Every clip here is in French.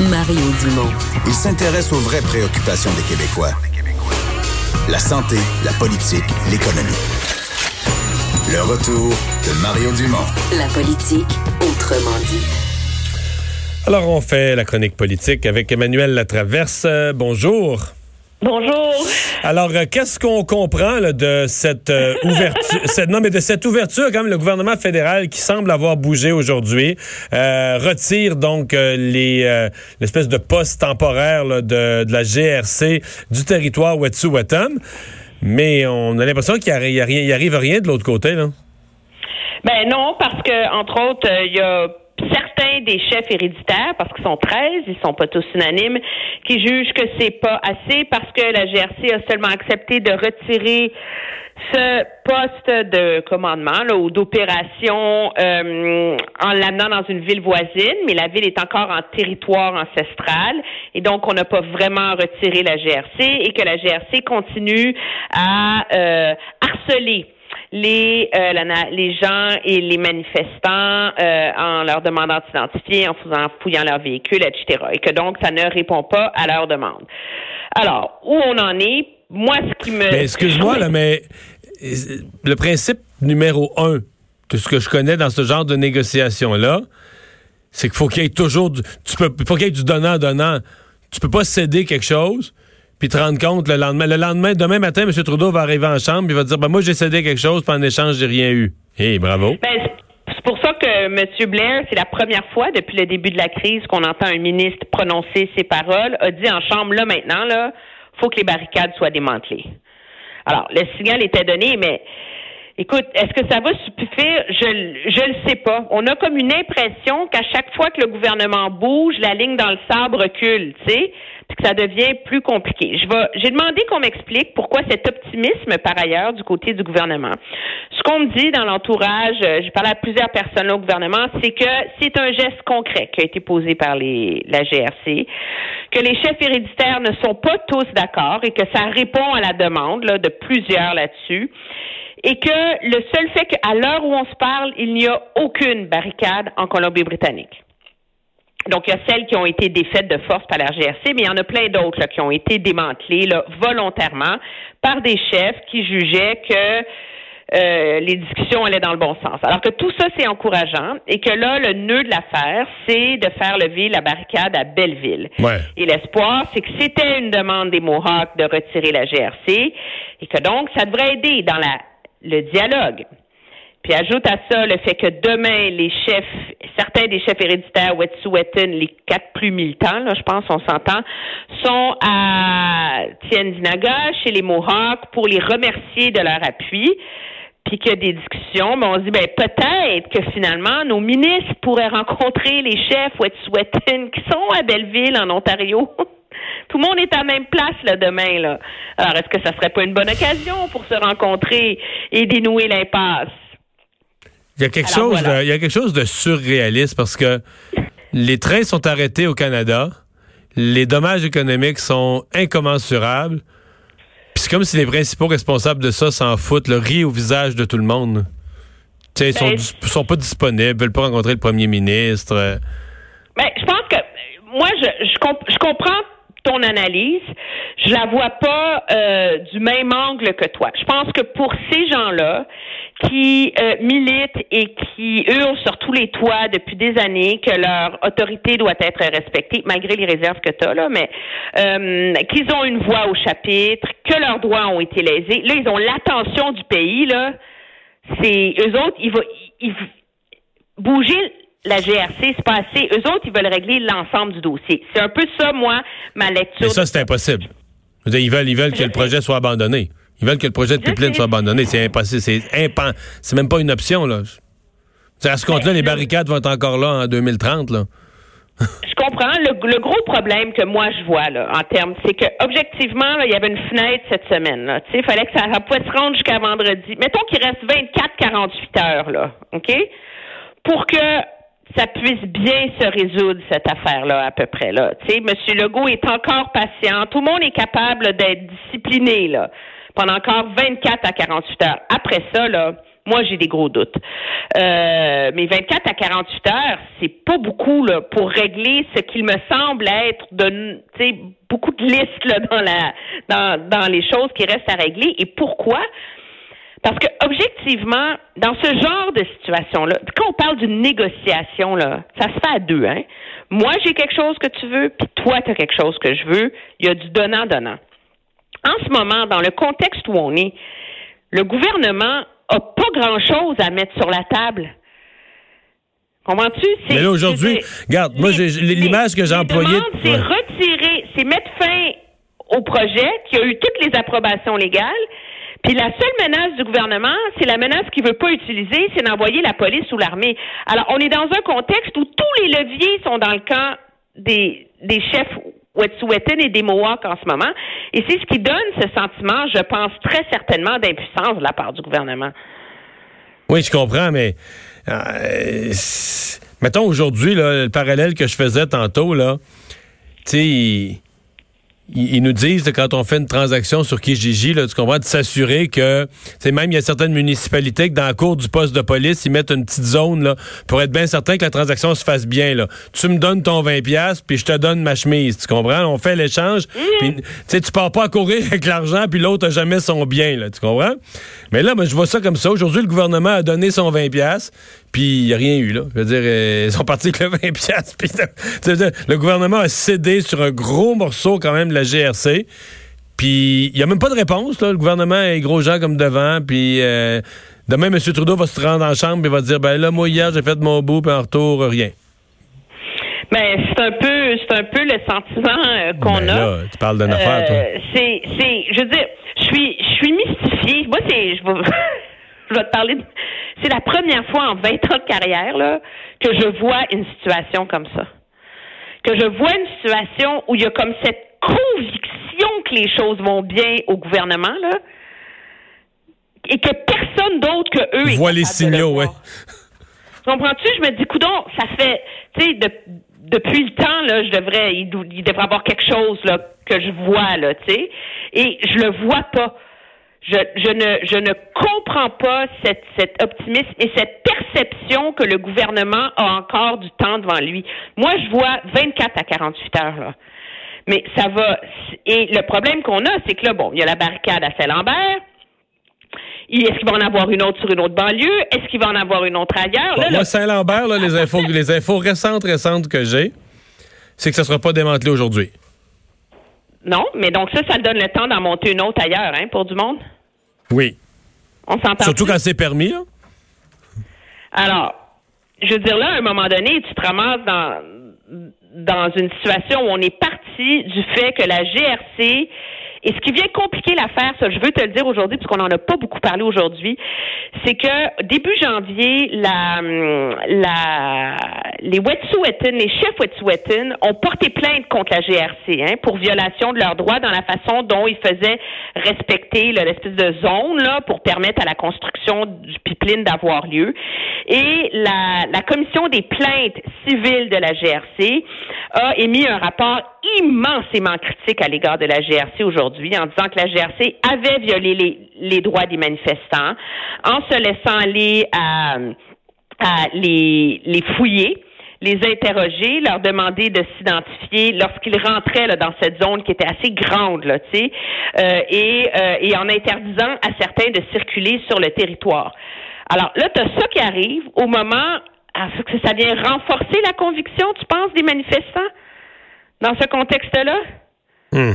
Mario Dumont. Il s'intéresse aux vraies préoccupations des Québécois. La santé, la politique, l'économie. Le retour de Mario Dumont. La politique, autrement dit. Alors, on fait la chronique politique avec Emmanuel Latraverse. Euh, bonjour. Bonjour. Alors, euh, qu'est-ce qu'on comprend là, de cette euh, ouverture, cette, non mais de cette ouverture, quand même, le gouvernement fédéral qui semble avoir bougé aujourd'hui euh, retire donc les l'espèce de poste temporaire là, de, de, la GRC du territoire Wet'suwet'en, mais on a l'impression qu'il n'y arrive, arrive rien de l'autre côté là. Ben non, parce que entre autres, il y a certains des chefs héréditaires, parce qu'ils sont 13, ils sont pas tous unanimes, qui jugent que c'est pas assez parce que la GRC a seulement accepté de retirer ce poste de commandement ou d'opération euh, en l'amenant dans une ville voisine, mais la ville est encore en territoire ancestral et donc on n'a pas vraiment retiré la GRC et que la GRC continue à euh, harceler les euh, les gens et les manifestants euh, en leur demandant de s'identifier, en faisant fouillant leur véhicule, etc. Et que donc ça ne répond pas à leur demande. Alors où on en est? Moi, ce qui me excuse-moi là, mais le principe numéro un de ce que je connais dans ce genre de négociation là, c'est qu'il faut qu'il y ait toujours du, tu peux faut qu'il y ait du donnant donnant. Tu peux pas céder quelque chose puis te rendre compte le lendemain. Le lendemain, demain matin, M. Trudeau va arriver en chambre, il va dire ben, Moi, j'ai cédé quelque chose, puis en échange, j'ai rien eu. Hé, bravo. Ben, c'est pour ça que M. Blair, c'est la première fois depuis le début de la crise qu'on entend un ministre prononcer ces paroles, a dit en chambre, là, maintenant, là, faut que les barricades soient démantelées. Alors, le signal était donné, mais Écoute, est-ce que ça va suffire? Je je le sais pas. On a comme une impression qu'à chaque fois que le gouvernement bouge, la ligne dans le sable recule, tu sais, puis ça devient plus compliqué. J'ai demandé qu'on m'explique pourquoi cet optimisme par ailleurs du côté du gouvernement. Ce qu'on me dit dans l'entourage, euh, j'ai parlé à plusieurs personnes au gouvernement, c'est que c'est un geste concret qui a été posé par la GRC, que les chefs héréditaires ne sont pas tous d'accord et que ça répond à la demande de plusieurs là-dessus et que le seul fait qu'à l'heure où on se parle, il n'y a aucune barricade en Colombie-Britannique. Donc, il y a celles qui ont été défaites de force par la GRC, mais il y en a plein d'autres qui ont été démantelées là, volontairement par des chefs qui jugeaient que euh, les discussions allaient dans le bon sens. Alors que tout ça, c'est encourageant et que là, le nœud de l'affaire, c'est de faire lever la barricade à Belleville. Et l'espoir, c'est que c'était une demande des Mohawks de retirer la GRC et que donc, ça devrait aider dans la le dialogue. Puis ajoute à ça le fait que demain, les chefs, certains des chefs héréditaires Wet'suwet'en, les quatre plus militants, je pense, on s'entend, sont à Tiendinaga, chez les Mohawks, pour les remercier de leur appui. Puis qu'il y a des discussions, mais on se dit, ben, peut-être que finalement, nos ministres pourraient rencontrer les chefs Wet'suwet'en qui sont à Belleville, en Ontario. Tout le monde est à la même place là, demain. Là. Alors, est-ce que ça serait pas une bonne occasion pour se rencontrer et dénouer l'impasse? Il y a quelque chose, de, il y a quelque chose de surréaliste parce que les trains sont arrêtés au Canada, les dommages économiques sont incommensurables. Puis c'est comme si les principaux responsables de ça s'en foutent, le riz au visage de tout le monde. ils sont, ben, sont pas disponibles, veulent pas rencontrer le premier ministre. Ben, je pense que moi, je, je, je comprends ton analyse, je la vois pas euh, du même angle que toi. Je pense que pour ces gens-là qui euh, militent et qui hurlent sur tous les toits depuis des années que leur autorité doit être respectée, malgré les réserves que tu as là, mais euh, qu'ils ont une voix au chapitre, que leurs droits ont été lésés. Là, ils ont l'attention du pays là. C'est eux autres, ils vont ils, bouger la GRC, c'est pas assez. Eux autres, ils veulent régler l'ensemble du dossier. C'est un peu ça, moi, ma lecture. Mais ça, c'est impossible. Ils veulent, ils veulent que le projet soit abandonné. Ils veulent que le projet de pipeline soit abandonné. C'est impossible. C'est impen... C'est même pas une option, là. À ce compte-là, les barricades vont être encore là en 2030, là. je comprends. Le, gros problème que moi je vois là, en termes, c'est que objectivement, il y avait une fenêtre cette semaine. Il fallait que ça, ça pouvait se rendre jusqu'à vendredi. Mettons qu'il reste 24-48 heures, là, OK? Pour que ça puisse bien se résoudre cette affaire-là à peu près là. M. Legault est encore patient. Tout le monde est capable d'être discipliné là pendant encore 24 à 48 heures. Après ça là, Moi, j'ai des gros doutes. Euh, mais 24 à 48 heures, c'est pas beaucoup là, pour régler ce qu'il me semble être de beaucoup de listes là, dans la dans, dans les choses qui restent à régler. Et pourquoi? Parce que objectivement, dans ce genre de situation-là, quand on parle d'une négociation, là, ça se fait à deux. Hein? Moi, j'ai quelque chose que tu veux, puis toi, tu as quelque chose que je veux. Il y a du donnant-donnant. En ce moment, dans le contexte où on est, le gouvernement a pas grand-chose à mettre sur la table. Comprends-tu? Mais là, aujourd'hui, regarde, moi, l'image que j'ai employée. C'est retirer, c'est mettre fin au projet qui a eu toutes les approbations légales puis la seule menace du gouvernement, c'est la menace qu'il veut pas utiliser, c'est d'envoyer la police ou l'armée. Alors, on est dans un contexte où tous les leviers sont dans le camp des, des chefs Wet'suwet'en et des Mohawks en ce moment. Et c'est ce qui donne ce sentiment, je pense, très certainement d'impuissance de la part du gouvernement. Oui, je comprends, mais euh, mettons aujourd'hui, le parallèle que je faisais tantôt, là, tu sais, ils, nous disent quand on fait une transaction sur Kijiji, là, tu comprends, de s'assurer que, c'est même il y a certaines municipalités que dans la cour du poste de police, ils mettent une petite zone là pour être bien certain que la transaction se fasse bien. Là. Tu me donnes ton 20 pièces puis je te donne ma chemise, tu comprends? On fait l'échange, mmh. tu tu pars pas à courir avec l'argent puis l'autre a jamais son bien, là, tu comprends? Mais là, moi, je vois ça comme ça. Aujourd'hui, le gouvernement a donné son 20 pièces puis il n'y a rien eu, là. Je veux dire, euh, ils sont partis avec le 20 piastres. le gouvernement a cédé sur un gros morceau quand même de la GRC. Puis il n'y a même pas de réponse. Là. Le gouvernement est gros gens comme devant. Puis euh, demain, M. Trudeau va se rendre en chambre et va dire ben là, moi hier, j'ai fait mon bout, puis en retour, rien. Ben, c'est un peu c'est un peu le sentiment euh, qu'on ben a. tu parles d'une affaire, toi. C'est c'est je veux dire, je suis je suis mystifiée. Moi c'est je je vais te parler de c'est la première fois en 20 ans de carrière là, que je vois une situation comme ça. Que je vois une situation où il y a comme cette conviction que les choses vont bien au gouvernement, là, et que personne d'autre que eux voit les signaux, oui. Comprends-tu? Je me dis, coudon, ça fait, tu sais, depuis le temps, là, je devrais, il, il, devrait avoir quelque chose, là, que je vois, là, tu sais, et je le vois pas je, je, ne, je ne comprends pas cette, cet optimisme et cette perception que le gouvernement a encore du temps devant lui. Moi, je vois 24 à 48 heures, là. Mais ça va. Et le problème qu'on a, c'est que là, bon, il y a la barricade à Saint-Lambert. Est-ce qu'il va en avoir une autre sur une autre banlieue? Est-ce qu'il va en avoir une autre ailleurs? moi, Saint-Lambert, les infos, les infos récentes, récentes que j'ai, c'est que ça ne sera pas démantelé aujourd'hui. Non, mais donc ça, ça donne le temps d'en monter une autre ailleurs, hein, pour du monde? Oui. On s'entend. Surtout quand c'est permis, là. Alors, je veux dire, là, à un moment donné, tu te ramasses dans, dans une situation où on est parti du fait que la GRC et ce qui vient compliquer l'affaire, ça, je veux te le dire aujourd'hui, puisqu'on n'en a pas beaucoup parlé aujourd'hui, c'est que début janvier, la, la, les Wet'suwet'en, les chefs Wet'suwet'en ont porté plainte contre la GRC hein, pour violation de leurs droits dans la façon dont ils faisaient respecter l'espèce de zone là, pour permettre à la construction du pipeline d'avoir lieu. Et la, la commission des plaintes civiles de la GRC a émis un rapport immensément critique à l'égard de la GRC aujourd'hui en disant que la GRC avait violé les, droits des manifestants en se laissant aller à, les, fouiller les interroger, leur demander de s'identifier lorsqu'ils rentraient dans cette zone qui était assez grande, tu sais, euh, et, euh, et en interdisant à certains de circuler sur le territoire. Alors là, tu as ça qui arrive au moment que ça vient renforcer la conviction, tu penses, des manifestants? Dans ce contexte-là? Hmm.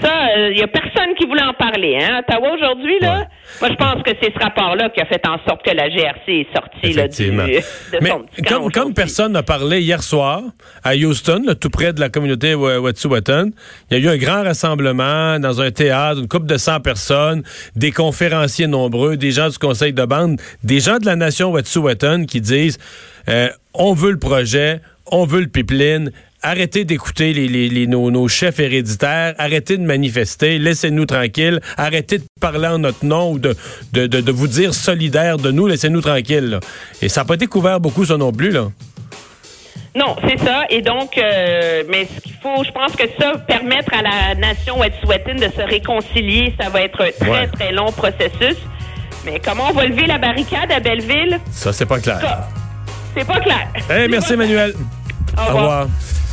Ça, il euh, n'y a personne qui voulait en parler. Hein? Ottawa aujourd'hui, là, moi je pense que c'est ce rapport-là qui a fait en sorte que la GRC est sortie là, du, de Mais comme, comme, personne n'a parlé hier soir à Houston, tout près de la communauté Wet'suwet'en, il y a eu un grand rassemblement dans un théâtre, une couple de 100 personnes, des conférenciers nombreux, des gens du conseil de bande, des gens de la nation Wet'suwet'en qui disent euh, on veut le projet, on veut le pipeline, arrêtez d'écouter les, nos, chefs héréditaires, arrêtez de manifester, laissez-nous tranquilles, arrêtez de parler en notre nom ou de, de, vous dire solidaire de nous, laissez-nous tranquilles. Et ça n'a pas été couvert beaucoup, ça non plus. Là. Non, c'est ça. Et donc, euh, mais ce qu'il faut, je pense que ça, permettre à la nation Wet'suwet'en de se réconcilier, ça va être un très, très long processus. Mais comment on va lever la barricade à Belleville? Ça, c'est pas clair. C'est pas clair. Hey, merci, Emmanuel. Au Au revoir. revoir.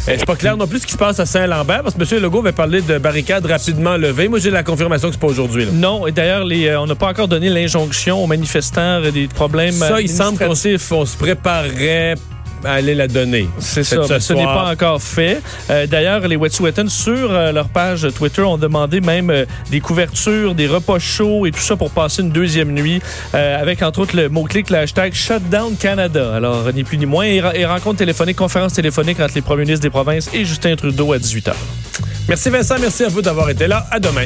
Eh, c'est pas clair non plus ce qui se passe à Saint-Lambert, parce que M. Legault avait parlé de barricades rapidement levées. Moi, j'ai la confirmation que c'est pas aujourd'hui. là. Non, et d'ailleurs, les, euh, on n'a pas encore donné l'injonction aux manifestants euh, des problèmes. Ça, il semble qu'on on se préparerait aller la donner. C'est ça, ce n'est pas encore fait. Euh, D'ailleurs, les Wet'suwet'en, sur euh, leur page Twitter, ont demandé même euh, des couvertures, des repas chauds et tout ça pour passer une deuxième nuit, avec entre autres le mot-clic, le hashtag Shutdown Canada. Alors, ni plus ni moins, et, et rencontre téléphonique, conférence téléphonique entre les premiers ministres des provinces et Justin Trudeau à 18h. Merci Vincent, merci à vous d'avoir été là. À demain.